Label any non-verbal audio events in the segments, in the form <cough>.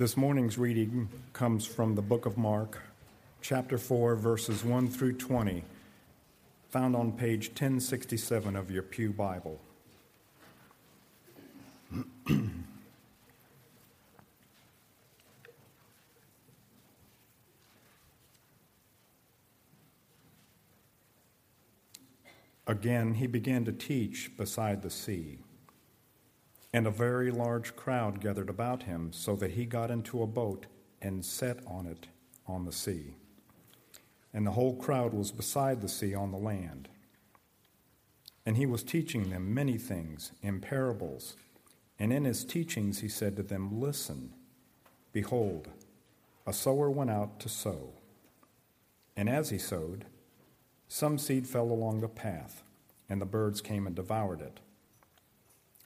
This morning's reading comes from the book of Mark, chapter 4, verses 1 through 20, found on page 1067 of your Pew Bible. <clears throat> Again, he began to teach beside the sea. And a very large crowd gathered about him, so that he got into a boat and sat on it on the sea. And the whole crowd was beside the sea on the land. And he was teaching them many things in parables. And in his teachings he said to them, Listen, behold, a sower went out to sow. And as he sowed, some seed fell along the path, and the birds came and devoured it.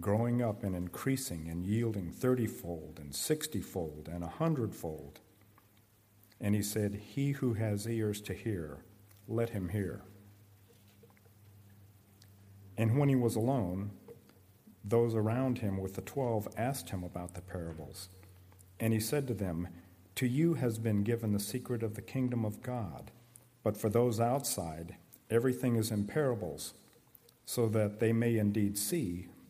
growing up and increasing and yielding thirtyfold and sixtyfold and a hundredfold. And he said, He who has ears to hear, let him hear. And when he was alone, those around him with the twelve asked him about the parables. And he said to them, To you has been given the secret of the kingdom of God, but for those outside, everything is in parables so that they may indeed see,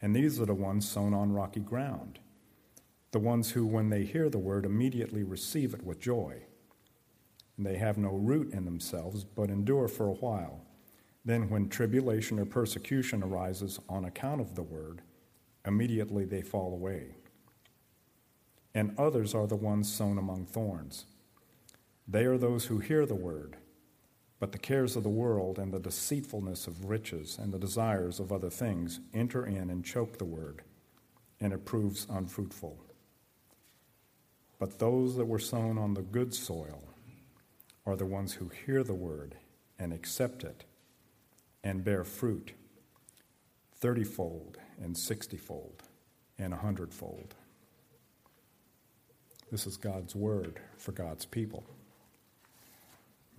And these are the ones sown on rocky ground, the ones who, when they hear the word, immediately receive it with joy. And they have no root in themselves, but endure for a while. Then, when tribulation or persecution arises on account of the word, immediately they fall away. And others are the ones sown among thorns. They are those who hear the word but the cares of the world and the deceitfulness of riches and the desires of other things enter in and choke the word, and it proves unfruitful. But those that were sown on the good soil are the ones who hear the word and accept it and bear fruit thirtyfold and sixtyfold and a hundredfold. This is God's word for God's people.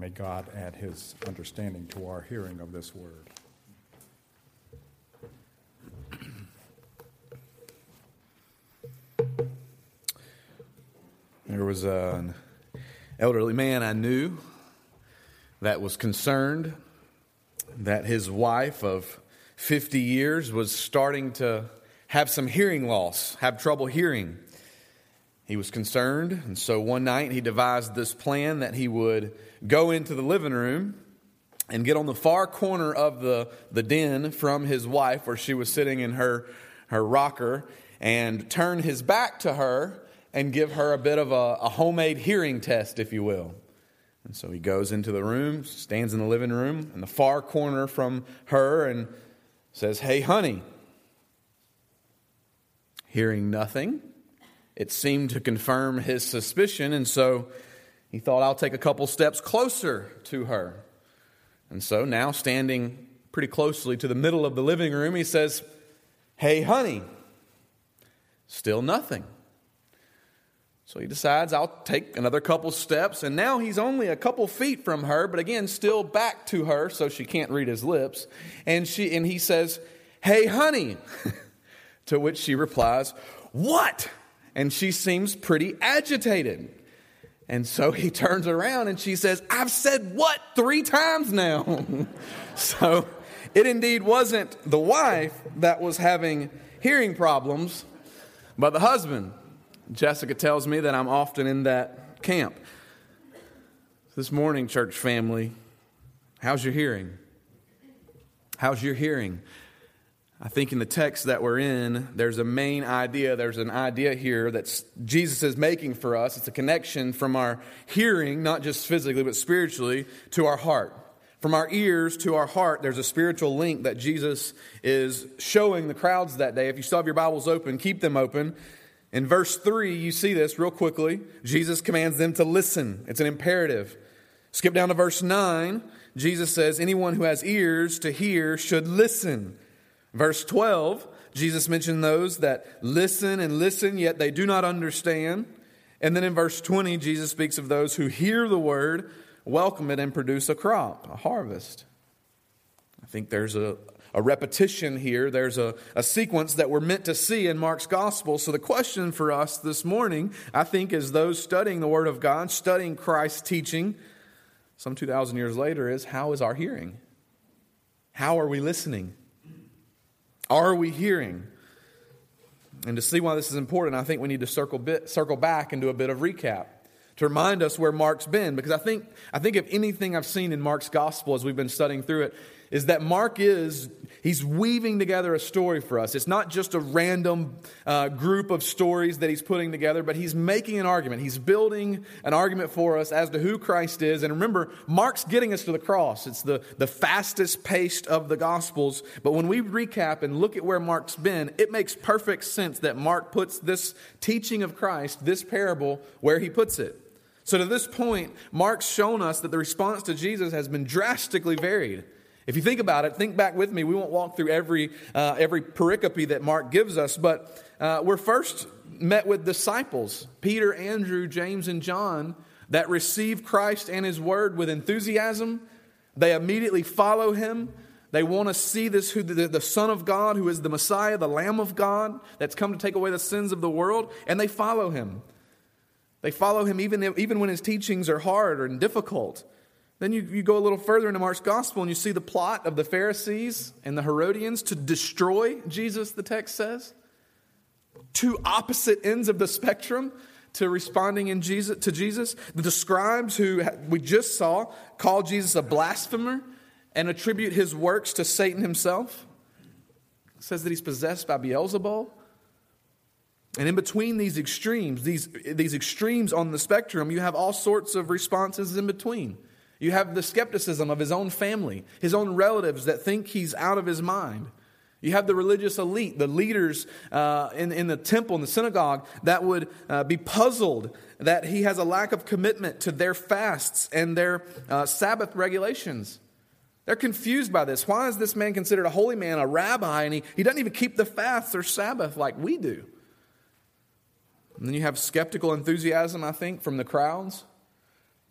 May God add his understanding to our hearing of this word. There was an elderly man I knew that was concerned that his wife of 50 years was starting to have some hearing loss, have trouble hearing. He was concerned, and so one night he devised this plan that he would go into the living room and get on the far corner of the, the den from his wife, where she was sitting in her, her rocker, and turn his back to her and give her a bit of a, a homemade hearing test, if you will. And so he goes into the room, stands in the living room in the far corner from her, and says, Hey, honey. Hearing nothing, it seemed to confirm his suspicion, and so he thought, I'll take a couple steps closer to her. And so now, standing pretty closely to the middle of the living room, he says, Hey, honey. Still nothing. So he decides, I'll take another couple steps. And now he's only a couple feet from her, but again, still back to her, so she can't read his lips. And, she, and he says, Hey, honey. <laughs> to which she replies, What? And she seems pretty agitated. And so he <laughs> turns around and she says, I've said what three times now? <laughs> so it indeed wasn't the wife that was having hearing problems, but the husband. Jessica tells me that I'm often in that camp. This morning, church family, how's your hearing? How's your hearing? I think in the text that we're in, there's a main idea. There's an idea here that Jesus is making for us. It's a connection from our hearing, not just physically, but spiritually, to our heart. From our ears to our heart, there's a spiritual link that Jesus is showing the crowds that day. If you still have your Bibles open, keep them open. In verse 3, you see this real quickly. Jesus commands them to listen, it's an imperative. Skip down to verse 9. Jesus says, Anyone who has ears to hear should listen. Verse 12, Jesus mentioned those that listen and listen, yet they do not understand. And then in verse 20, Jesus speaks of those who hear the word, welcome it, and produce a crop, a harvest. I think there's a, a repetition here. There's a, a sequence that we're meant to see in Mark's gospel. So, the question for us this morning, I think, is those studying the Word of God, studying Christ's teaching, some 2,000 years later, is how is our hearing? How are we listening? Are we hearing? And to see why this is important, I think we need to circle, bit, circle back and do a bit of recap to remind us where Mark's been. Because I think, I think if anything I've seen in Mark's gospel as we've been studying through it, is that Mark is, he's weaving together a story for us. It's not just a random uh, group of stories that he's putting together, but he's making an argument. He's building an argument for us as to who Christ is. And remember, Mark's getting us to the cross. It's the, the fastest paced of the Gospels. But when we recap and look at where Mark's been, it makes perfect sense that Mark puts this teaching of Christ, this parable, where he puts it. So to this point, Mark's shown us that the response to Jesus has been drastically varied. If you think about it, think back with me. We won't walk through every, uh, every pericope that Mark gives us, but uh, we're first met with disciples Peter, Andrew, James, and John that receive Christ and his word with enthusiasm. They immediately follow him. They want to see this, who the, the Son of God, who is the Messiah, the Lamb of God, that's come to take away the sins of the world, and they follow him. They follow him even, even when his teachings are hard and difficult. Then you, you go a little further into Mark's gospel and you see the plot of the Pharisees and the Herodians to destroy Jesus, the text says. Two opposite ends of the spectrum to responding in Jesus, to Jesus. The scribes who we just saw call Jesus a blasphemer and attribute his works to Satan himself. It says that he's possessed by Beelzebul. And in between these extremes, these, these extremes on the spectrum, you have all sorts of responses in between. You have the skepticism of his own family, his own relatives that think he's out of his mind. You have the religious elite, the leaders uh, in, in the temple, in the synagogue, that would uh, be puzzled that he has a lack of commitment to their fasts and their uh, Sabbath regulations. They're confused by this. Why is this man considered a holy man, a rabbi, and he, he doesn't even keep the fasts or Sabbath like we do? And then you have skeptical enthusiasm, I think, from the crowds.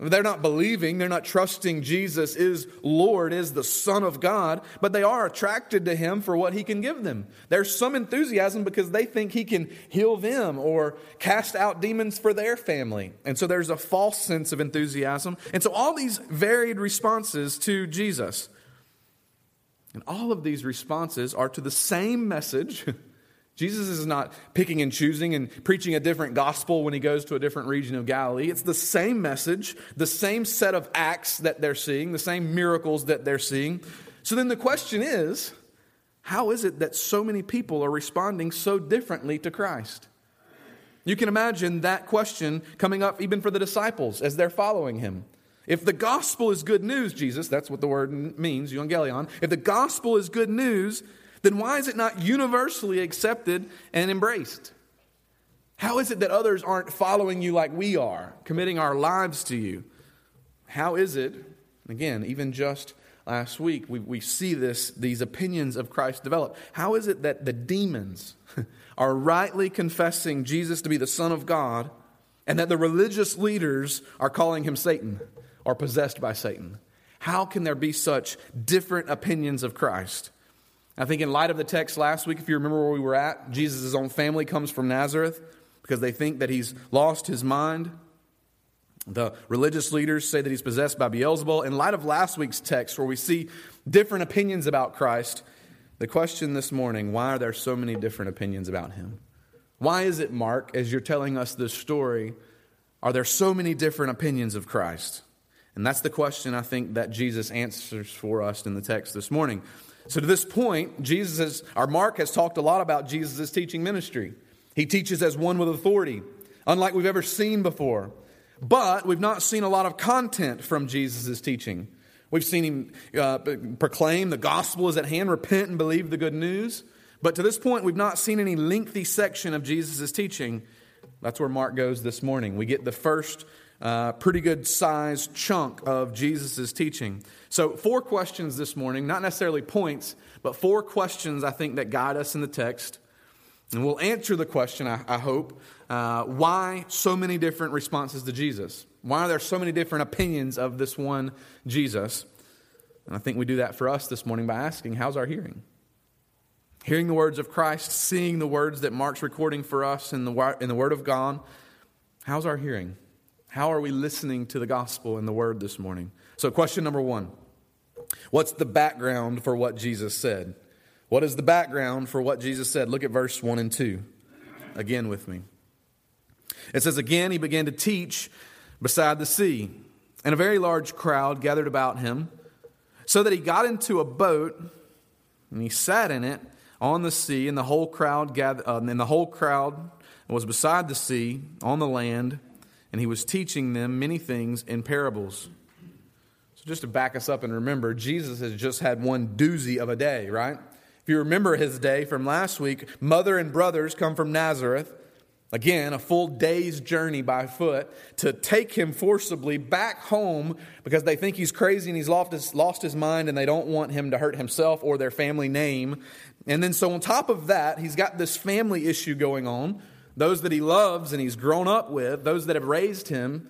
They're not believing, they're not trusting Jesus is Lord, is the Son of God, but they are attracted to Him for what He can give them. There's some enthusiasm because they think He can heal them or cast out demons for their family. And so there's a false sense of enthusiasm. And so all these varied responses to Jesus. And all of these responses are to the same message <laughs> Jesus is not picking and choosing and preaching a different gospel when he goes to a different region of Galilee. It's the same message, the same set of acts that they're seeing, the same miracles that they're seeing. So then the question is how is it that so many people are responding so differently to Christ? You can imagine that question coming up even for the disciples as they're following him. If the gospel is good news, Jesus, that's what the word means, euangelion. If the gospel is good news, then why is it not universally accepted and embraced? How is it that others aren't following you like we are, committing our lives to you? How is it, again, even just last week, we, we see this, these opinions of Christ develop. How is it that the demons <laughs> are rightly confessing Jesus to be the Son of God and that the religious leaders are calling him Satan or possessed by Satan? How can there be such different opinions of Christ? I think, in light of the text last week, if you remember where we were at, Jesus' own family comes from Nazareth because they think that he's lost his mind. The religious leaders say that he's possessed by Beelzebul. In light of last week's text, where we see different opinions about Christ, the question this morning why are there so many different opinions about him? Why is it, Mark, as you're telling us this story, are there so many different opinions of Christ? And that's the question I think that Jesus answers for us in the text this morning. So to this point, Jesus has, our Mark has talked a lot about Jesus' teaching ministry. He teaches as one with authority, unlike we've ever seen before. But we've not seen a lot of content from Jesus' teaching. We've seen him uh, proclaim the gospel is at hand, repent and believe the good news. But to this point, we've not seen any lengthy section of Jesus' teaching. That's where Mark goes this morning. We get the first uh, pretty good sized chunk of Jesus' teaching. So, four questions this morning, not necessarily points, but four questions I think that guide us in the text. And we'll answer the question, I, I hope, uh, why so many different responses to Jesus? Why are there so many different opinions of this one Jesus? And I think we do that for us this morning by asking, how's our hearing? Hearing the words of Christ, seeing the words that Mark's recording for us in the, in the Word of God, how's our hearing? How are we listening to the gospel and the Word this morning? So, question number one What's the background for what Jesus said? What is the background for what Jesus said? Look at verse 1 and 2 again with me. It says, Again, he began to teach beside the sea, and a very large crowd gathered about him, so that he got into a boat and he sat in it on the sea, and the whole crowd gathered, uh, and the whole crowd was beside the sea on the land, and he was teaching them many things in parables. So, just to back us up and remember, Jesus has just had one doozy of a day, right? If you remember his day from last week, mother and brothers come from Nazareth. Again, a full day's journey by foot to take him forcibly back home because they think he's crazy and he's lost his, lost his mind and they don't want him to hurt himself or their family name. And then, so on top of that, he's got this family issue going on. Those that he loves and he's grown up with, those that have raised him,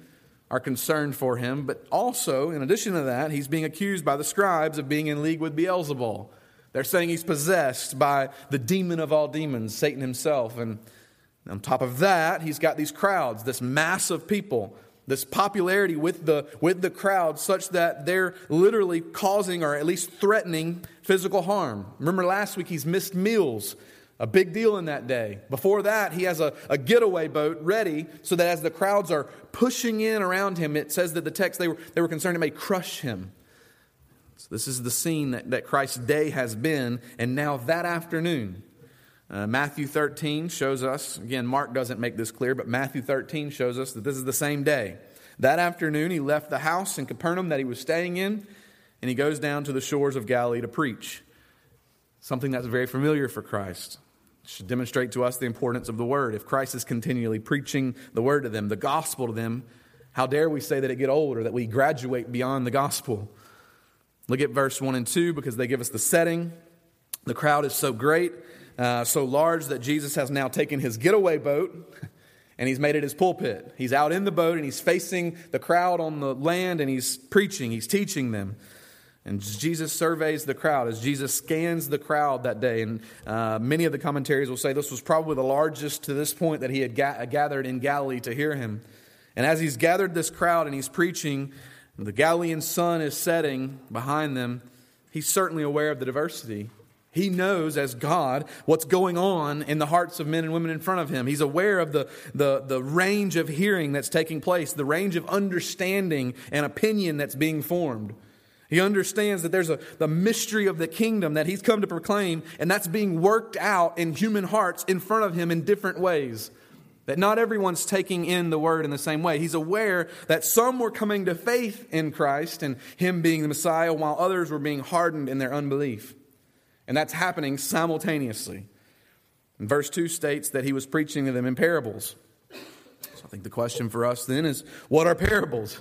are concerned for him. But also, in addition to that, he's being accused by the scribes of being in league with Beelzebul. They're saying he's possessed by the demon of all demons, Satan himself. And on top of that, he's got these crowds, this mass of people, this popularity with the, with the crowd, such that they're literally causing or at least threatening physical harm. Remember last week, he's missed meals. A big deal in that day. Before that, he has a, a getaway boat ready so that as the crowds are pushing in around him, it says that the text, they were, they were concerned it may crush him. So this is the scene that, that Christ's day has been, and now that afternoon, uh, Matthew 13 shows us, again, Mark doesn't make this clear, but Matthew 13 shows us that this is the same day. That afternoon, he left the house in Capernaum that he was staying in, and he goes down to the shores of Galilee to preach. Something that's very familiar for Christ. Should demonstrate to us the importance of the word. If Christ is continually preaching the word to them, the gospel to them, how dare we say that it get old or that we graduate beyond the gospel? Look at verse 1 and 2 because they give us the setting. The crowd is so great uh, so large that Jesus has now taken his getaway boat and he's made it his pulpit. He's out in the boat and he's facing the crowd on the land and he's preaching, he's teaching them. And Jesus surveys the crowd as Jesus scans the crowd that day. And uh, many of the commentaries will say this was probably the largest to this point that he had ga- gathered in Galilee to hear him. And as he's gathered this crowd and he's preaching, the Galilean sun is setting behind them. He's certainly aware of the diversity he knows as God what's going on in the hearts of men and women in front of him. He's aware of the, the, the range of hearing that's taking place, the range of understanding and opinion that's being formed. He understands that there's a, the mystery of the kingdom that he's come to proclaim, and that's being worked out in human hearts in front of him in different ways. That not everyone's taking in the word in the same way. He's aware that some were coming to faith in Christ and him being the Messiah, while others were being hardened in their unbelief. And that's happening simultaneously. And verse 2 states that he was preaching to them in parables. So I think the question for us then is what are parables?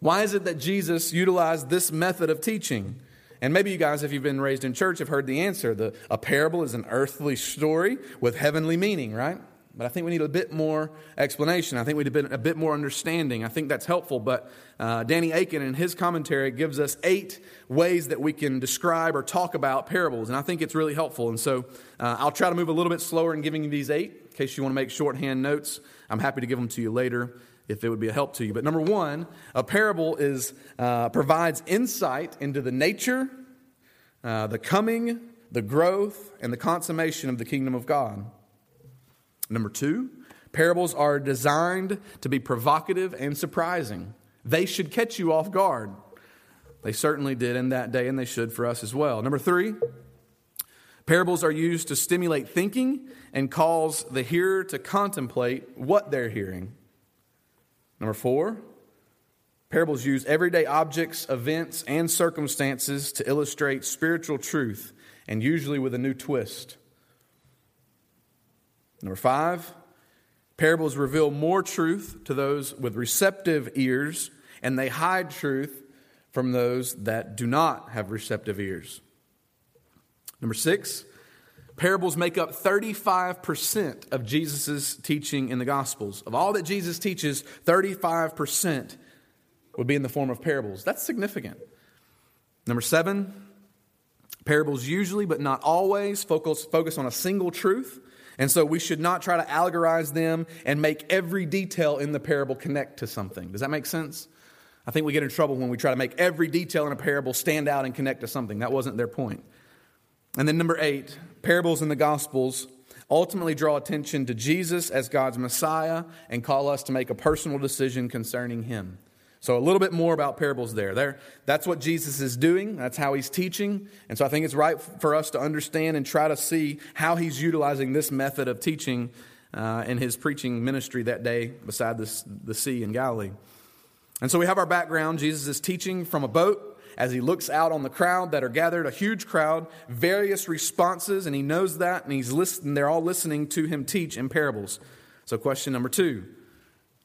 Why is it that Jesus utilized this method of teaching? And maybe you guys, if you've been raised in church, have heard the answer. The, a parable is an earthly story with heavenly meaning, right? But I think we need a bit more explanation. I think we need a bit, a bit more understanding. I think that's helpful. But uh, Danny Akin, in his commentary, gives us eight ways that we can describe or talk about parables. And I think it's really helpful. And so uh, I'll try to move a little bit slower in giving you these eight. In case you want to make shorthand notes, I'm happy to give them to you later if it would be a help to you. But number one, a parable is, uh, provides insight into the nature, uh, the coming, the growth, and the consummation of the kingdom of God. Number two, parables are designed to be provocative and surprising. They should catch you off guard. They certainly did in that day, and they should for us as well. Number three, parables are used to stimulate thinking and cause the hearer to contemplate what they're hearing. Number four, parables use everyday objects, events, and circumstances to illustrate spiritual truth, and usually with a new twist. Number five, parables reveal more truth to those with receptive ears, and they hide truth from those that do not have receptive ears. Number six, parables make up 35% of Jesus' teaching in the Gospels. Of all that Jesus teaches, 35% would be in the form of parables. That's significant. Number seven, parables usually, but not always, focus, focus on a single truth. And so we should not try to allegorize them and make every detail in the parable connect to something. Does that make sense? I think we get in trouble when we try to make every detail in a parable stand out and connect to something. That wasn't their point. And then number eight, parables in the Gospels ultimately draw attention to Jesus as God's Messiah and call us to make a personal decision concerning him. So, a little bit more about parables there. there. That's what Jesus is doing, that's how he's teaching. And so, I think it's right for us to understand and try to see how he's utilizing this method of teaching uh, in his preaching ministry that day beside this, the sea in Galilee. And so, we have our background. Jesus is teaching from a boat as he looks out on the crowd that are gathered, a huge crowd, various responses, and he knows that, and he's listening, they're all listening to him teach in parables. So, question number two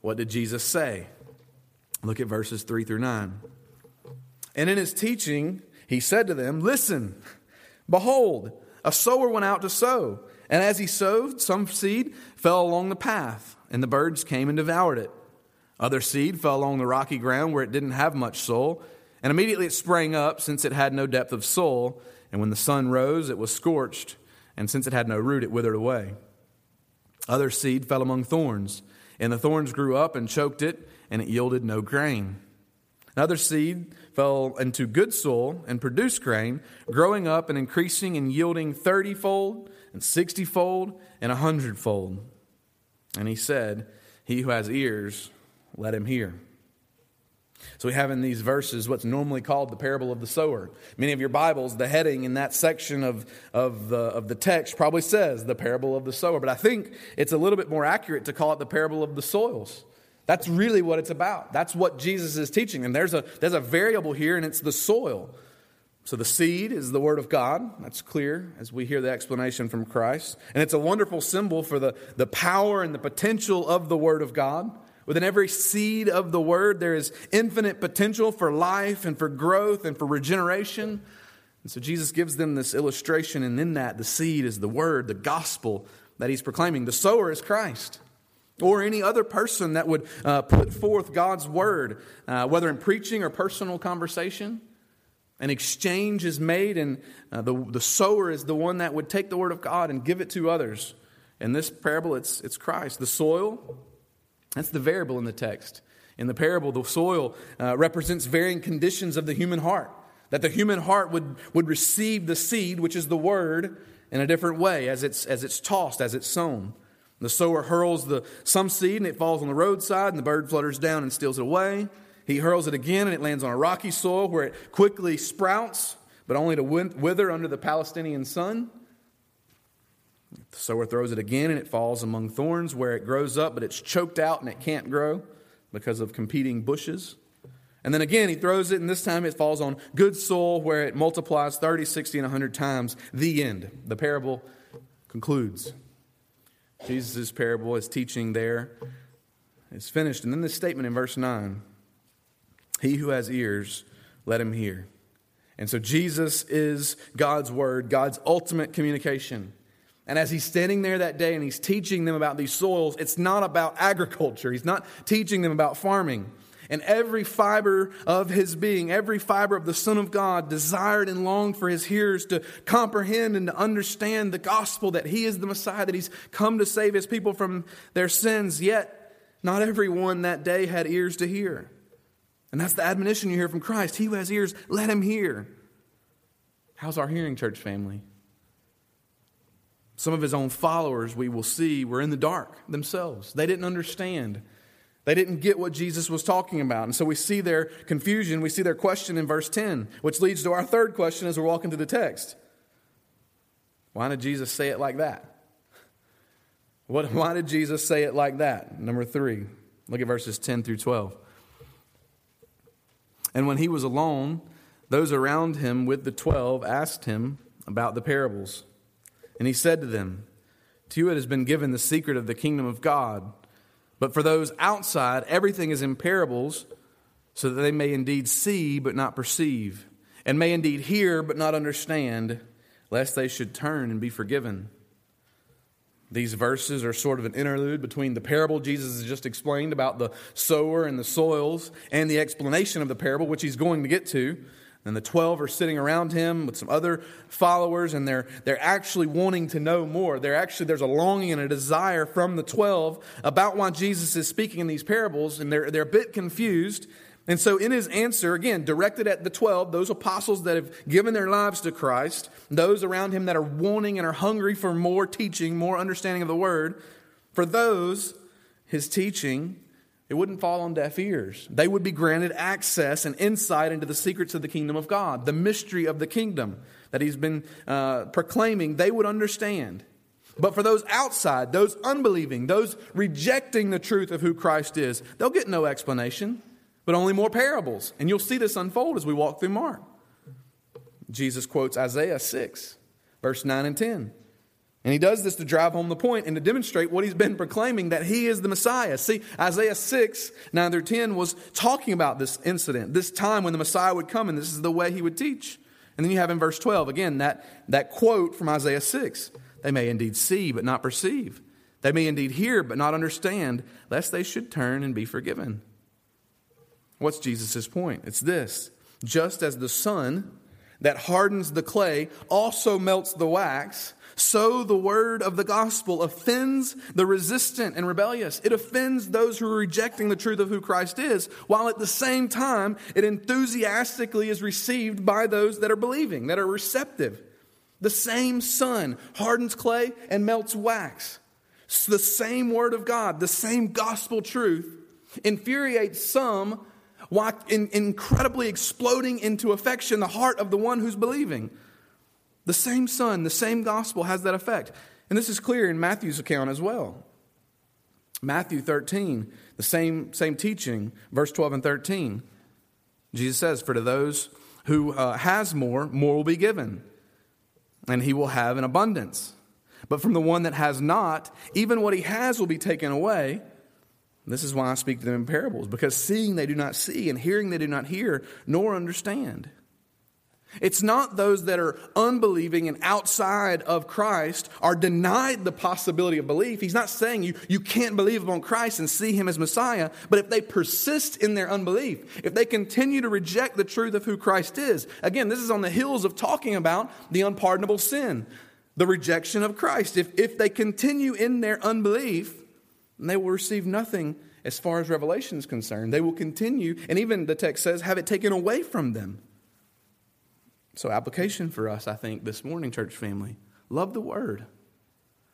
what did Jesus say? Look at verses 3 through 9. And in his teaching, he said to them, Listen, behold, a sower went out to sow. And as he sowed, some seed fell along the path, and the birds came and devoured it. Other seed fell along the rocky ground where it didn't have much soil and immediately it sprang up, since it had no depth of soil. And when the sun rose, it was scorched. And since it had no root, it withered away. Other seed fell among thorns, and the thorns grew up and choked it, and it yielded no grain. Another seed fell into good soil and produced grain, growing up and increasing and yielding thirtyfold, and sixtyfold, and a hundredfold. And he said, He who has ears, let him hear. So we have in these verses what's normally called the parable of the sower. Many of your Bibles, the heading in that section of, of, the, of the text probably says the parable of the sower, but I think it's a little bit more accurate to call it the parable of the soils. That's really what it's about. That's what Jesus is teaching. And there's a, there's a variable here, and it's the soil. So the seed is the Word of God. That's clear as we hear the explanation from Christ. And it's a wonderful symbol for the, the power and the potential of the Word of God. Within every seed of the word, there is infinite potential for life and for growth and for regeneration. And so Jesus gives them this illustration, and in that, the seed is the word, the gospel that he's proclaiming. The sower is Christ. Or any other person that would uh, put forth God's word, uh, whether in preaching or personal conversation. An exchange is made, and uh, the, the sower is the one that would take the word of God and give it to others. In this parable, it's, it's Christ. The soil that's the variable in the text. In the parable, the soil uh, represents varying conditions of the human heart. That the human heart would, would receive the seed, which is the word, in a different way as it's, as it's tossed, as it's sown. The sower hurls the, some seed and it falls on the roadside, and the bird flutters down and steals it away. He hurls it again and it lands on a rocky soil where it quickly sprouts, but only to wither under the Palestinian sun. The sower throws it again and it falls among thorns where it grows up, but it's choked out and it can't grow because of competing bushes. And then again, he throws it, and this time it falls on good soil where it multiplies 30, 60, and 100 times. The end. The parable concludes. Jesus' parable, his teaching there, is finished. And then this statement in verse 9 He who has ears, let him hear. And so Jesus is God's word, God's ultimate communication. And as he's standing there that day and he's teaching them about these soils, it's not about agriculture. He's not teaching them about farming. And every fiber of his being, every fiber of the Son of God desired and longed for his hearers to comprehend and to understand the gospel that he is the Messiah, that he's come to save his people from their sins. Yet, not everyone that day had ears to hear. And that's the admonition you hear from Christ. He who has ears, let him hear. How's our hearing, church family? Some of his own followers, we will see, were in the dark themselves. They didn't understand They didn't get what Jesus was talking about. And so we see their confusion. We see their question in verse 10, which leads to our third question as we're walking through the text. Why did Jesus say it like that? What, <laughs> why did Jesus say it like that? Number three, look at verses 10 through 12. And when he was alone, those around him with the twelve asked him about the parables. And he said to them, To you it has been given the secret of the kingdom of God. But for those outside, everything is in parables, so that they may indeed see but not perceive, and may indeed hear but not understand, lest they should turn and be forgiven. These verses are sort of an interlude between the parable Jesus has just explained about the sower and the soils and the explanation of the parable, which he's going to get to. And the 12 are sitting around him with some other followers, and they're, they're actually wanting to know more. They're actually, there's a longing and a desire from the 12 about why Jesus is speaking in these parables, and they're, they're a bit confused. And so, in his answer, again, directed at the 12, those apostles that have given their lives to Christ, those around him that are wanting and are hungry for more teaching, more understanding of the word, for those, his teaching it wouldn't fall on deaf ears. They would be granted access and insight into the secrets of the kingdom of God, the mystery of the kingdom that he's been uh, proclaiming. They would understand. But for those outside, those unbelieving, those rejecting the truth of who Christ is, they'll get no explanation, but only more parables. And you'll see this unfold as we walk through Mark. Jesus quotes Isaiah 6, verse 9 and 10. And he does this to drive home the point and to demonstrate what he's been proclaiming that he is the Messiah. See, Isaiah 6, 9 through 10 was talking about this incident, this time when the Messiah would come, and this is the way he would teach. And then you have in verse 12, again, that, that quote from Isaiah 6 They may indeed see, but not perceive. They may indeed hear, but not understand, lest they should turn and be forgiven. What's Jesus' point? It's this just as the sun that hardens the clay also melts the wax so the word of the gospel offends the resistant and rebellious. It offends those who are rejecting the truth of who Christ is, while at the same time it enthusiastically is received by those that are believing, that are receptive. The same sun hardens clay and melts wax. the same word of God, the same gospel truth infuriates some while incredibly exploding into affection the heart of the one who's believing. The same Son, the same gospel has that effect. And this is clear in Matthew's account as well. Matthew 13, the same, same teaching, verse 12 and 13. Jesus says, For to those who uh, has more, more will be given, and he will have an abundance. But from the one that has not, even what he has will be taken away. This is why I speak to them in parables, because seeing they do not see, and hearing they do not hear, nor understand. It's not those that are unbelieving and outside of Christ are denied the possibility of belief. He's not saying you, you can't believe upon Christ and see him as Messiah, but if they persist in their unbelief, if they continue to reject the truth of who Christ is, again, this is on the heels of talking about the unpardonable sin, the rejection of Christ. If, if they continue in their unbelief, they will receive nothing as far as revelation is concerned. They will continue, and even the text says, have it taken away from them. So, application for us, I think, this morning, church family love the word.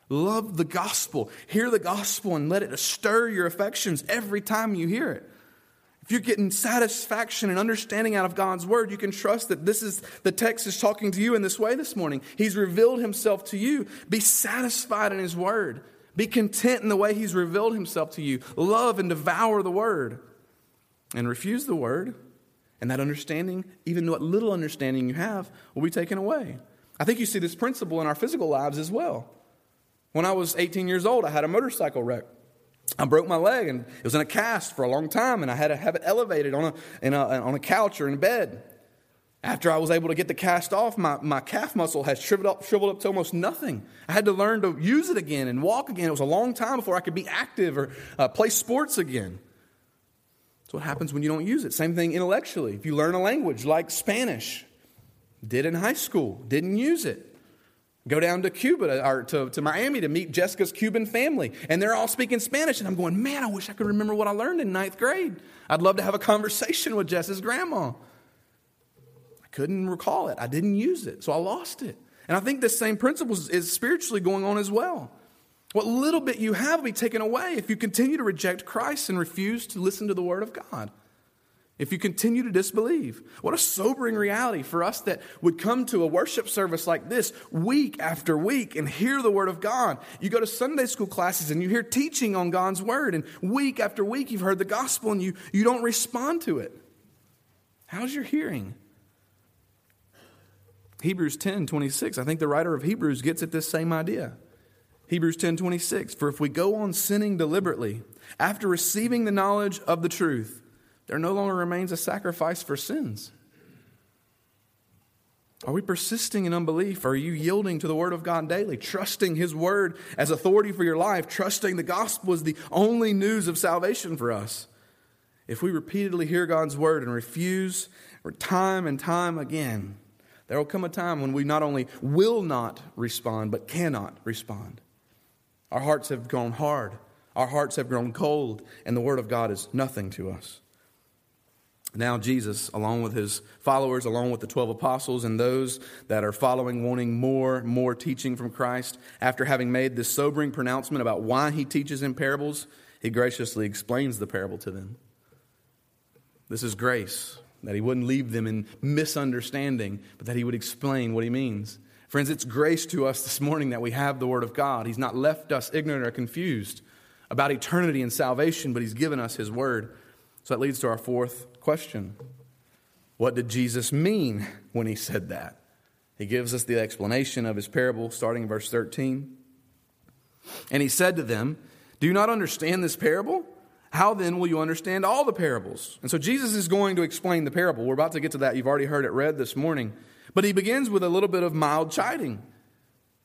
Love the gospel. Hear the gospel and let it stir your affections every time you hear it. If you're getting satisfaction and understanding out of God's word, you can trust that this is the text is talking to you in this way this morning. He's revealed himself to you. Be satisfied in his word. Be content in the way he's revealed himself to you. Love and devour the word. And refuse the word and that understanding, even what little understanding you have, will be taken away. I think you see this principle in our physical lives as well. When I was 18 years old, I had a motorcycle wreck. I broke my leg and it was in a cast for a long time, and I had to have it elevated on a, a, on a couch or in a bed. After I was able to get the cast off, my, my calf muscle had shriveled up, shriveled up to almost nothing. I had to learn to use it again and walk again. It was a long time before I could be active or uh, play sports again. That's what happens when you don't use it. Same thing intellectually. If you learn a language like Spanish, did in high school, didn't use it. Go down to Cuba or to, to Miami to meet Jessica's Cuban family, and they're all speaking Spanish. And I'm going, man, I wish I could remember what I learned in ninth grade. I'd love to have a conversation with Jess's grandma. I couldn't recall it. I didn't use it, so I lost it. And I think this same principle is spiritually going on as well. What little bit you have will be taken away if you continue to reject Christ and refuse to listen to the Word of God. If you continue to disbelieve. What a sobering reality for us that would come to a worship service like this week after week and hear the Word of God. You go to Sunday school classes and you hear teaching on God's Word, and week after week you've heard the gospel and you, you don't respond to it. How's your hearing? Hebrews 10 26. I think the writer of Hebrews gets at this same idea. Hebrews 10:26 For if we go on sinning deliberately, after receiving the knowledge of the truth, there no longer remains a sacrifice for sins. Are we persisting in unbelief? Are you yielding to the Word of God daily, trusting His Word as authority for your life, trusting the gospel is the only news of salvation for us? If we repeatedly hear God's Word and refuse time and time again, there will come a time when we not only will not respond, but cannot respond. Our hearts have grown hard, our hearts have grown cold, and the Word of God is nothing to us. Now, Jesus, along with his followers, along with the 12 apostles, and those that are following, wanting more, more teaching from Christ, after having made this sobering pronouncement about why he teaches in parables, he graciously explains the parable to them. This is grace, that he wouldn't leave them in misunderstanding, but that he would explain what he means. Friends, it's grace to us this morning that we have the Word of God. He's not left us ignorant or confused about eternity and salvation, but He's given us His Word. So that leads to our fourth question What did Jesus mean when He said that? He gives us the explanation of His parable starting in verse 13. And He said to them, Do you not understand this parable? How then will you understand all the parables? And so Jesus is going to explain the parable. We're about to get to that. You've already heard it read this morning. But he begins with a little bit of mild chiding.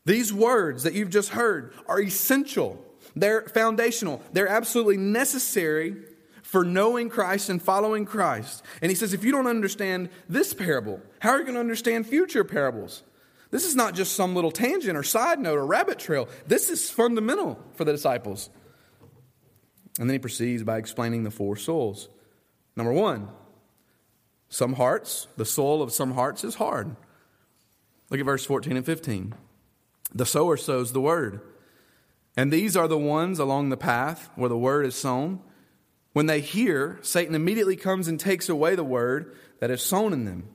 These words that you've just heard are essential, they're foundational, they're absolutely necessary for knowing Christ and following Christ. And he says, if you don't understand this parable, how are you going to understand future parables? This is not just some little tangent or side note or rabbit trail. This is fundamental for the disciples. And then he proceeds by explaining the four souls. Number one, some hearts, the soul of some hearts is hard. Look at verse 14 and 15. The sower sows the word. And these are the ones along the path where the word is sown. When they hear, Satan immediately comes and takes away the word that is sown in them.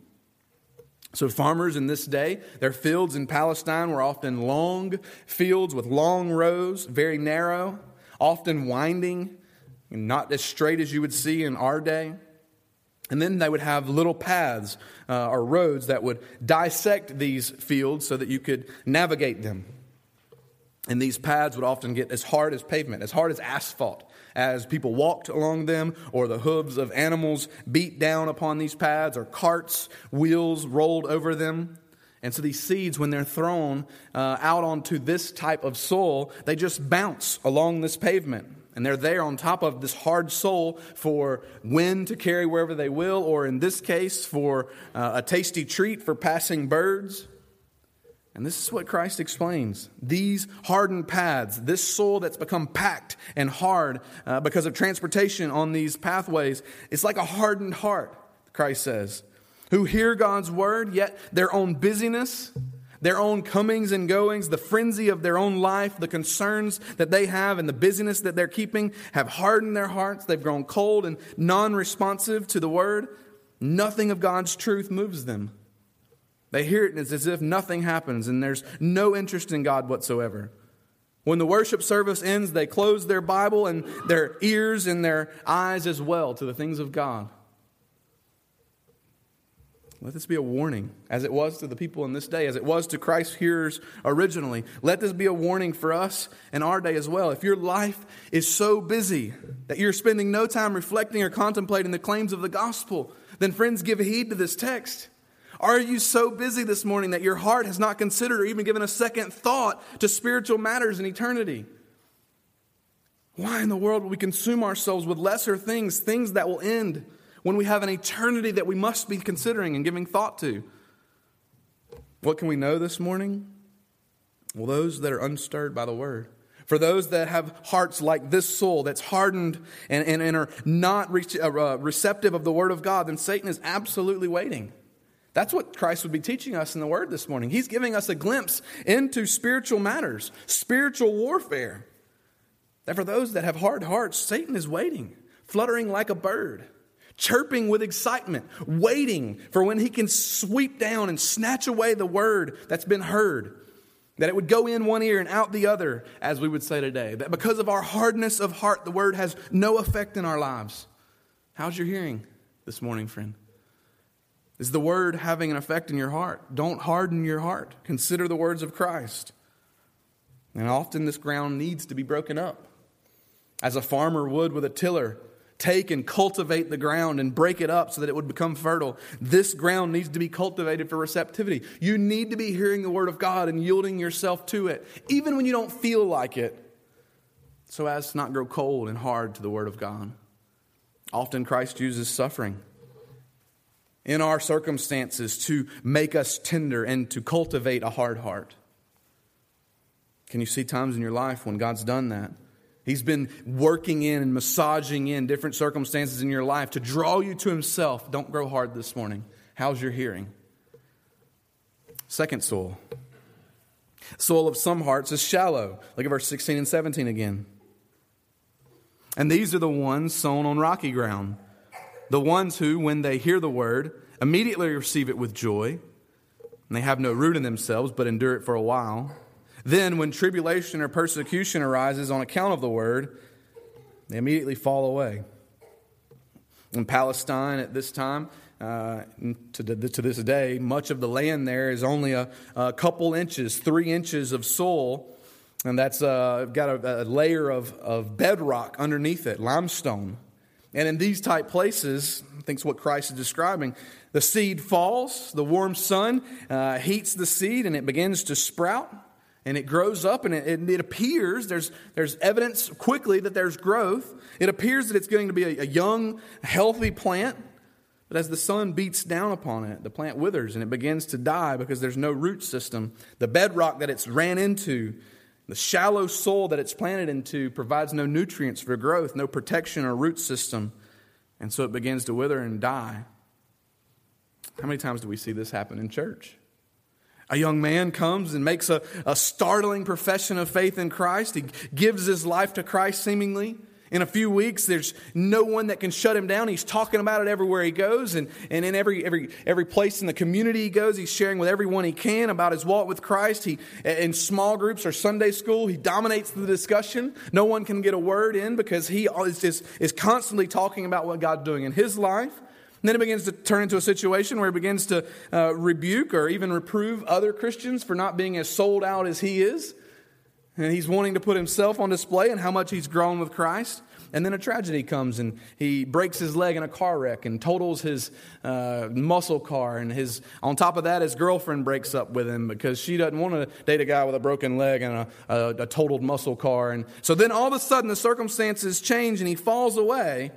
So, farmers in this day, their fields in Palestine were often long fields with long rows, very narrow, often winding, and not as straight as you would see in our day. And then they would have little paths uh, or roads that would dissect these fields so that you could navigate them. And these paths would often get as hard as pavement, as hard as asphalt, as people walked along them, or the hooves of animals beat down upon these paths, or carts, wheels rolled over them. And so these seeds, when they're thrown uh, out onto this type of soil, they just bounce along this pavement. And they're there on top of this hard soul for wind to carry wherever they will, or in this case, for uh, a tasty treat for passing birds. And this is what Christ explains. These hardened paths, this soul that's become packed and hard uh, because of transportation on these pathways, it's like a hardened heart, Christ says, who hear God's word, yet their own busyness, their own comings and goings, the frenzy of their own life, the concerns that they have, and the busyness that they're keeping have hardened their hearts. They've grown cold and non responsive to the word. Nothing of God's truth moves them. They hear it and it's as if nothing happens, and there's no interest in God whatsoever. When the worship service ends, they close their Bible and their ears and their eyes as well to the things of God. Let this be a warning, as it was to the people in this day, as it was to Christ's hearers originally. Let this be a warning for us in our day as well. If your life is so busy that you're spending no time reflecting or contemplating the claims of the gospel, then, friends, give heed to this text. Are you so busy this morning that your heart has not considered or even given a second thought to spiritual matters in eternity? Why in the world we consume ourselves with lesser things, things that will end? When we have an eternity that we must be considering and giving thought to. What can we know this morning? Well, those that are unstirred by the word. For those that have hearts like this soul that's hardened and, and, and are not re- uh, receptive of the word of God, then Satan is absolutely waiting. That's what Christ would be teaching us in the Word this morning. He's giving us a glimpse into spiritual matters, spiritual warfare. That for those that have hard hearts, Satan is waiting, fluttering like a bird, chirping with excitement, waiting for when he can sweep down and snatch away the word that's been heard. That it would go in one ear and out the other, as we would say today. That because of our hardness of heart, the word has no effect in our lives. How's your hearing this morning, friend? Is the word having an effect in your heart? Don't harden your heart. Consider the words of Christ. And often this ground needs to be broken up. As a farmer would with a tiller, take and cultivate the ground and break it up so that it would become fertile. This ground needs to be cultivated for receptivity. You need to be hearing the word of God and yielding yourself to it, even when you don't feel like it, so as to not grow cold and hard to the word of God. Often Christ uses suffering in our circumstances to make us tender and to cultivate a hard heart. Can you see times in your life when God's done that? He's been working in and massaging in different circumstances in your life to draw you to Himself. Don't grow hard this morning. How's your hearing? Second soil. Soil of some hearts is shallow. Look at verse 16 and 17 again. And these are the ones sown on rocky ground the ones who, when they hear the word, immediately receive it with joy, and they have no root in themselves, but endure it for a while. Then, when tribulation or persecution arises on account of the word, they immediately fall away. In Palestine at this time, uh, to, to, this day, much of the land there is only a, a couple inches, three inches of soil, and that's uh, got a, a layer of, of bedrock underneath it, limestone. And in these type places, I think it's what Christ is describing, the seed falls, the warm sun uh, heats the seed, and it begins to sprout, and it grows up, and it, it, appears, there's, there's evidence quickly that there's growth. It appears that it's going to be a, a young, healthy plant. But as the sun beats down upon it, the plant withers and it begins to die because there's no root system. The bedrock that it's ran into the shallow soil that it's planted into provides no nutrients for growth, no protection or root system, and so it begins to wither and die. How many times do we see this happen in church? A young man comes and makes a, a startling profession of faith in Christ. He gives his life to Christ seemingly. In a few weeks, there's no one that can shut him down. He's talking about it everywhere he goes, and, and in every, every, every place in the community he goes, he's sharing with everyone he can about his walk with Christ. He, in small groups or Sunday school, he dominates the discussion. No one can get a word in because he is, is, is constantly talking about what God's doing in his life. And then it begins to turn into a situation where he begins to uh, rebuke or even reprove other Christians for not being as sold out as he is. And he's wanting to put himself on display and how much he's grown with Christ. And then a tragedy comes and he breaks his leg in a car wreck and totals his uh, muscle car. And his, on top of that, his girlfriend breaks up with him because she doesn't want to date a guy with a broken leg and a, a, a totaled muscle car. And so then all of a sudden the circumstances change and he falls away.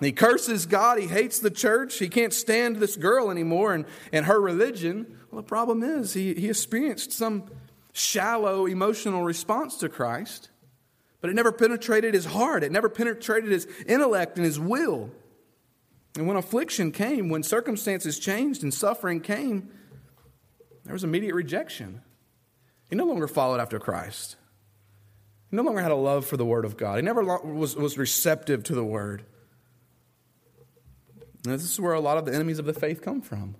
He curses God. He hates the church. He can't stand this girl anymore and, and her religion. Well, the problem is he, he experienced some shallow emotional response to Christ, but it never penetrated his heart. It never penetrated his intellect and his will. And when affliction came, when circumstances changed and suffering came, there was immediate rejection. He no longer followed after Christ. He no longer had a love for the Word of God. He never was, was receptive to the Word. This is where a lot of the enemies of the faith come from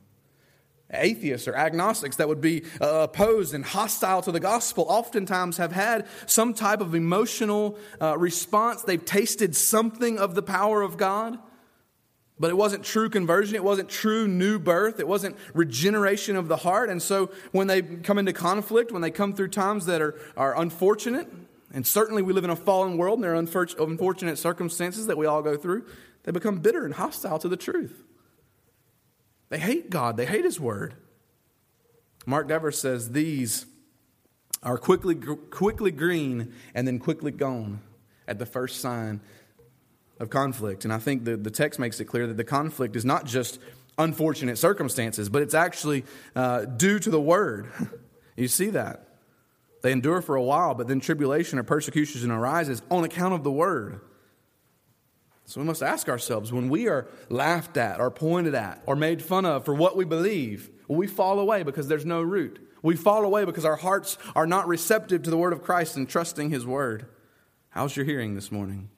atheists or agnostics that would be uh, opposed and hostile to the gospel oftentimes have had some type of emotional uh, response. They've tasted something of the power of God, but it wasn't true conversion. It wasn't true new birth. It wasn't regeneration of the heart. And so when they come into conflict, when they come through times that are, are unfortunate, and certainly we live in a fallen world and there are unfortunate circumstances that we all go through, they become bitter and hostile to the truth. They hate God, they hate His Word. Mark Dever says these are quickly, quickly green and then quickly gone at the first sign of conflict. And I think the, the text makes it clear that the conflict is not just unfortunate circumstances, but it's actually uh, due to the Word. <laughs> you see that. They endure for a while, but then tribulation or persecution arises on account of the Word. So we must ask ourselves when we are laughed at or pointed at or made fun of for what we believe, we fall away because there's no root? We fall away because our hearts are not receptive to the word of Christ and trusting his word. How's your hearing this morning?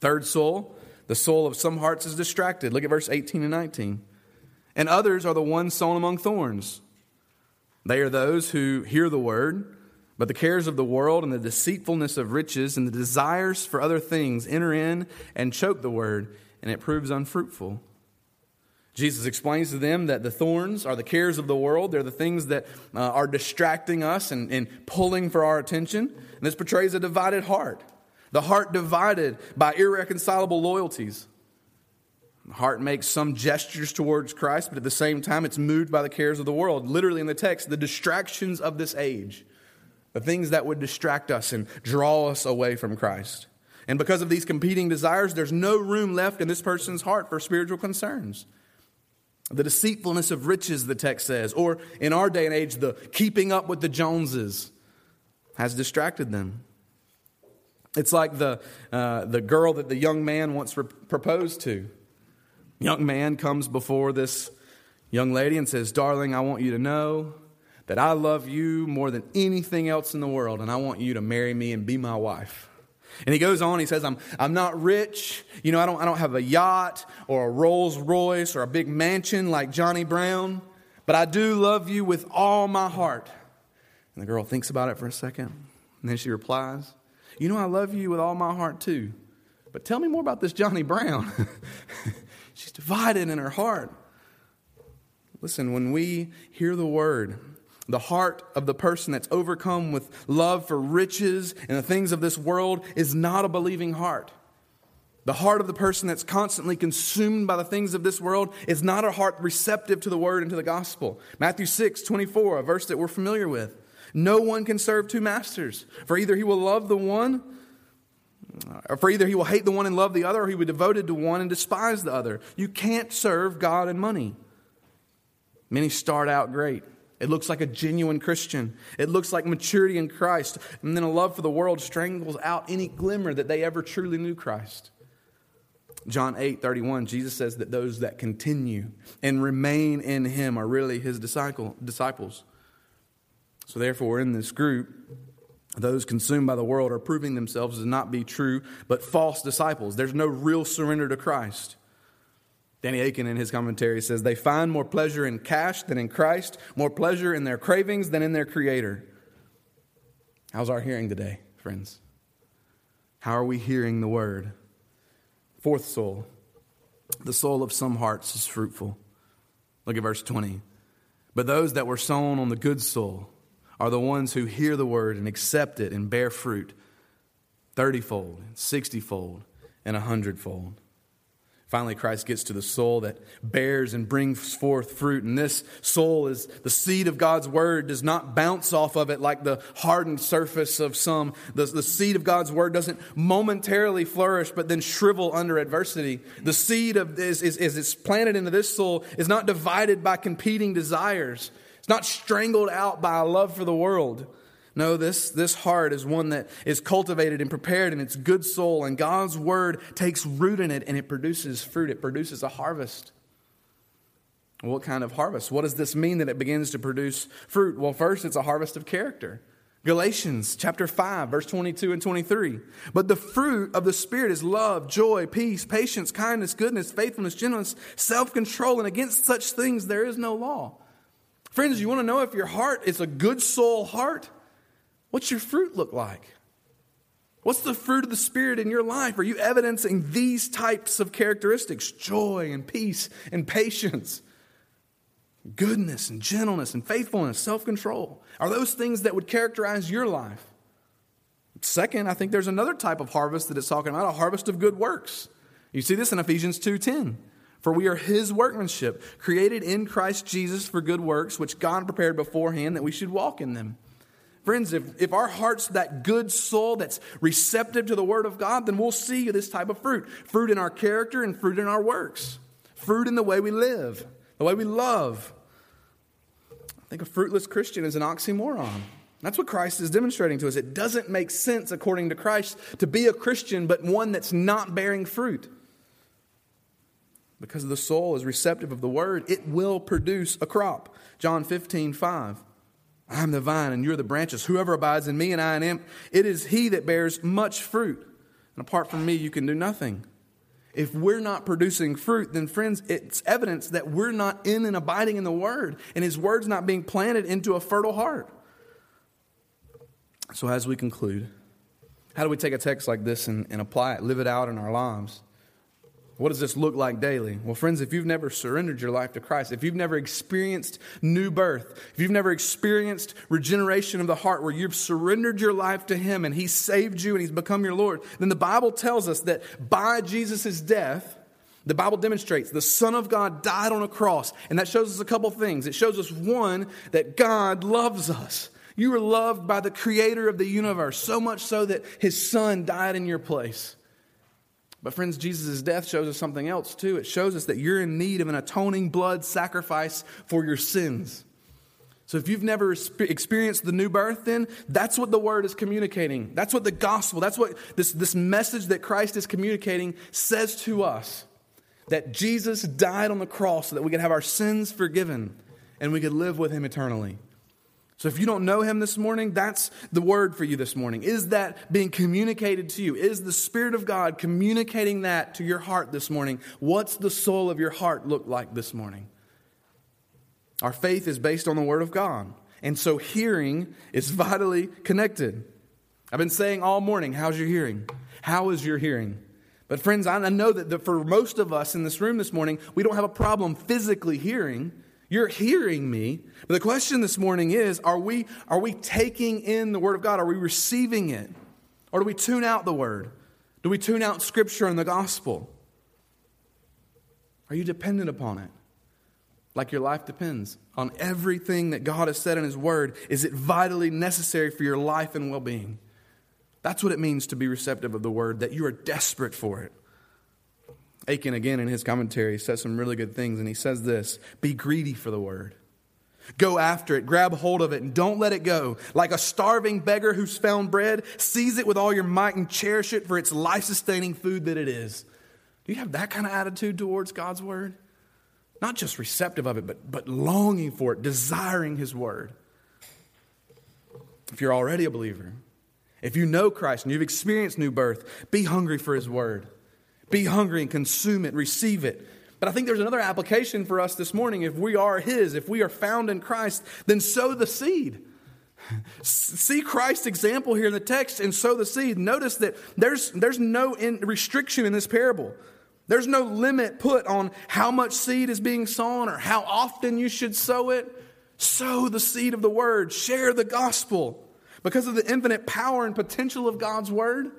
Third soul, the soul of some hearts is distracted. Look at verse 18 and 19. And others are the ones sown among thorns. They are those who hear the word but the cares of the world and the deceitfulness of riches and the desires for other things enter in and choke the word, and it proves unfruitful. Jesus explains to them that the thorns are the cares of the world. They're the things that uh, are distracting us and, and pulling for our attention. And this portrays a divided heart. The heart divided by irreconcilable loyalties. The heart makes some gestures towards Christ, but at the same time, it's moved by the cares of the world. Literally in the text, the distractions of this age the things that would distract us and draw us away from Christ. And because of these competing desires, there's no room left in this person's heart for spiritual concerns. The deceitfulness of riches, the text says, or in our day and age, the keeping up with the Joneses, has distracted them. It's like the, uh, the girl that the young man once re- proposed to. Young man comes before this young lady and says, Darling, I want you to know that I love you more than anything else in the world, and I want you to marry me and be my wife. And he goes on, he says, I'm, I'm not rich. You know, I don't, I don't have a yacht or a Rolls Royce or a big mansion like Johnny Brown, but I do love you with all my heart. And the girl thinks about it for a second, and then she replies, You know, I love you with all my heart too, but tell me more about this Johnny Brown. <laughs> She's divided in her heart. Listen, when we hear the word, the heart of the person that's overcome with love for riches and the things of this world is not a believing heart. The heart of the person that's constantly consumed by the things of this world is not a heart receptive to the word and to the gospel. Matthew 6, 24, a verse that we're familiar with. No one can serve two masters, for either he will love the one, or for either he will hate the one and love the other, or he will be devoted to one and despise the other. You can't serve God and money. Many start out great. It looks like a genuine Christian. It looks like maturity in Christ. And then a love for the world strangles out any glimmer that they ever truly knew Christ. John 8 31, Jesus says that those that continue and remain in him are really his disciple, disciples. So, therefore, in this group, those consumed by the world are proving themselves to not be true, but false disciples. There's no real surrender to Christ. Danny Akin in his commentary says they find more pleasure in cash than in Christ, more pleasure in their cravings than in their Creator. How's our hearing today, friends? How are we hearing the word? Fourth soul. The soul of some hearts is fruitful. Look at verse 20. But those that were sown on the good soul are the ones who hear the word and accept it and bear fruit thirtyfold, sixtyfold, and a hundredfold. Finally, Christ gets to the soul that bears and brings forth fruit. And this soul is the seed of God's word, does not bounce off of it like the hardened surface of some. The, the seed of God's word doesn't momentarily flourish, but then shrivel under adversity. The seed of this is, is it's planted into this soul is not divided by competing desires. It's not strangled out by a love for the world. No, this, this heart is one that is cultivated and prepared in its good soul, and God's word takes root in it and it produces fruit. It produces a harvest. What kind of harvest? What does this mean that it begins to produce fruit? Well, first, it's a harvest of character. Galatians chapter 5, verse 22 and 23. But the fruit of the Spirit is love, joy, peace, patience, kindness, goodness, faithfulness, gentleness, self control, and against such things there is no law. Friends, you want to know if your heart is a good soul heart? What's your fruit look like? What's the fruit of the Spirit in your life? Are you evidencing these types of characteristics joy and peace and patience, goodness and gentleness and faithfulness, self control? Are those things that would characterize your life? Second, I think there's another type of harvest that it's talking about a harvest of good works. You see this in Ephesians 2:10. For we are his workmanship, created in Christ Jesus for good works, which God prepared beforehand that we should walk in them. Friends, if, if our heart's that good soul that's receptive to the Word of God, then we'll see this type of fruit fruit in our character and fruit in our works, fruit in the way we live, the way we love. I think a fruitless Christian is an oxymoron. That's what Christ is demonstrating to us. It doesn't make sense, according to Christ, to be a Christian, but one that's not bearing fruit. Because the soul is receptive of the word, it will produce a crop. John 15, 5. I am the vine and you're the branches. Whoever abides in me and I in him, it is he that bears much fruit. And apart from me, you can do nothing. If we're not producing fruit, then friends, it's evidence that we're not in and abiding in the word, and his word's not being planted into a fertile heart. So, as we conclude, how do we take a text like this and, and apply it, live it out in our lives? What does this look like daily? Well, friends, if you've never surrendered your life to Christ, if you've never experienced new birth, if you've never experienced regeneration of the heart where you've surrendered your life to Him and He saved you and He's become your Lord, then the Bible tells us that by Jesus' death, the Bible demonstrates the Son of God died on a cross. And that shows us a couple things. It shows us, one, that God loves us. You were loved by the creator of the universe, so much so that his son died in your place. But, friends, Jesus' death shows us something else, too. It shows us that you're in need of an atoning blood sacrifice for your sins. So, if you've never experienced the new birth, then that's what the word is communicating. That's what the gospel, that's what this, this message that Christ is communicating says to us that Jesus died on the cross so that we could have our sins forgiven and we could live with him eternally. So if you don't know him this morning, that's the word for you this morning. Is that being communicated to you? Is the Spirit of God communicating that to your heart this morning? What's the soul of your heart look like this morning? Our faith is based on the word of God. And so hearing is <laughs> vitally connected. I've been saying all morning, how's your hearing? How is your hearing? But friends, I know that for most of us in this room this morning, we don't have a problem physically hearing. You're hearing me. But the question this morning is are we, are we taking in the Word of God? Are we receiving it? Or do we tune out the Word? Do we tune out Scripture and the gospel? Are you dependent upon it? Like your life depends on everything that God has said in His Word. Is it vitally necessary for your life and well being? That's what it means to be receptive of the Word, that you are desperate for it. Akin, again, in his commentary, says some really good things, and he says this Be greedy for the word. Go after it, grab hold of it, and don't let it go. Like a starving beggar who's found bread, seize it with all your might and cherish it for its life sustaining food that it is. Do you have that kind of attitude towards God's word? Not just receptive of it, but, but longing for it, desiring his word. If you're already a believer, if you know Christ and you've experienced new birth, be hungry for his word. Be hungry and consume it, receive it. But I think there's another application for us this morning. If we are His, if we are found in Christ, then sow the seed. See Christ's example here in the text and sow the seed. Notice that there's, there's no in, restriction in this parable. There's no limit put on how much seed is being sown or how often you should sow it. Sow the seed of the word, share the gospel. Because of the infinite power and potential of God's word,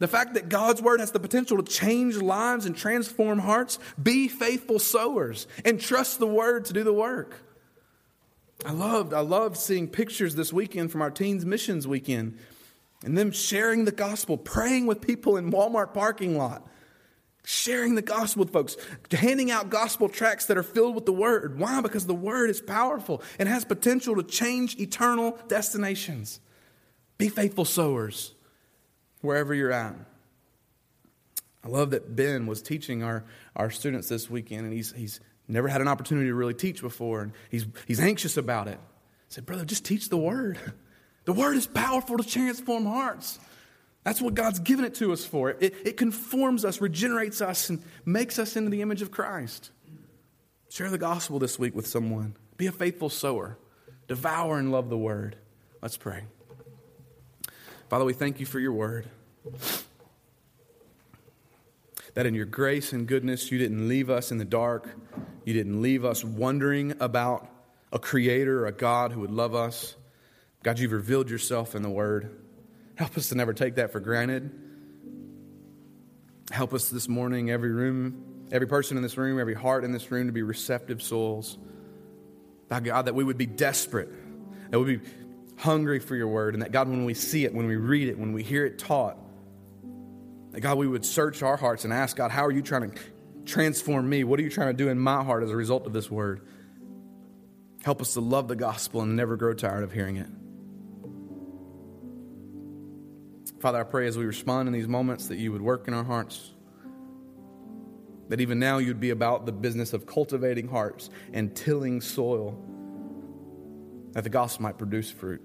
the fact that God's word has the potential to change lives and transform hearts, be faithful sowers and trust the word to do the work. I loved, I loved seeing pictures this weekend from our teens missions weekend and them sharing the gospel, praying with people in Walmart parking lot, sharing the gospel with folks, handing out gospel tracts that are filled with the word. Why? Because the word is powerful and has potential to change eternal destinations. Be faithful sowers wherever you're at. I love that Ben was teaching our, our students this weekend, and he's, he's never had an opportunity to really teach before, and he's, he's anxious about it. I said, Brother, just teach the Word. <laughs> The Word is powerful to transform hearts. That's what God's given it to us for. It, it conforms us, regenerates us, and makes us into the image of Christ. Share the gospel this week with someone. Be a faithful sower. Devour and love the Word. Let's pray. Father, we thank you for your word. That in your grace and goodness, you didn't leave us in the dark. You didn't leave us wondering about a creator, a God who would love us. God, you've revealed yourself in the word. Help us to never take that for granted. Help us this morning, every room, every person in this room, every heart in this room to be receptive souls. God, that we would be desperate, that we would be hungry for your word, and that God, when we see it, when we read it, when we hear it taught, that God, we would search our hearts and ask God, how are you trying to transform me? What are you trying to do in my heart as a result of this word? Help us to love the gospel and never grow tired of hearing it. Father, I pray as we respond in these moments that you would work in our hearts. That even now you'd be about the business of cultivating hearts and tilling soil, that the gospel might produce fruit.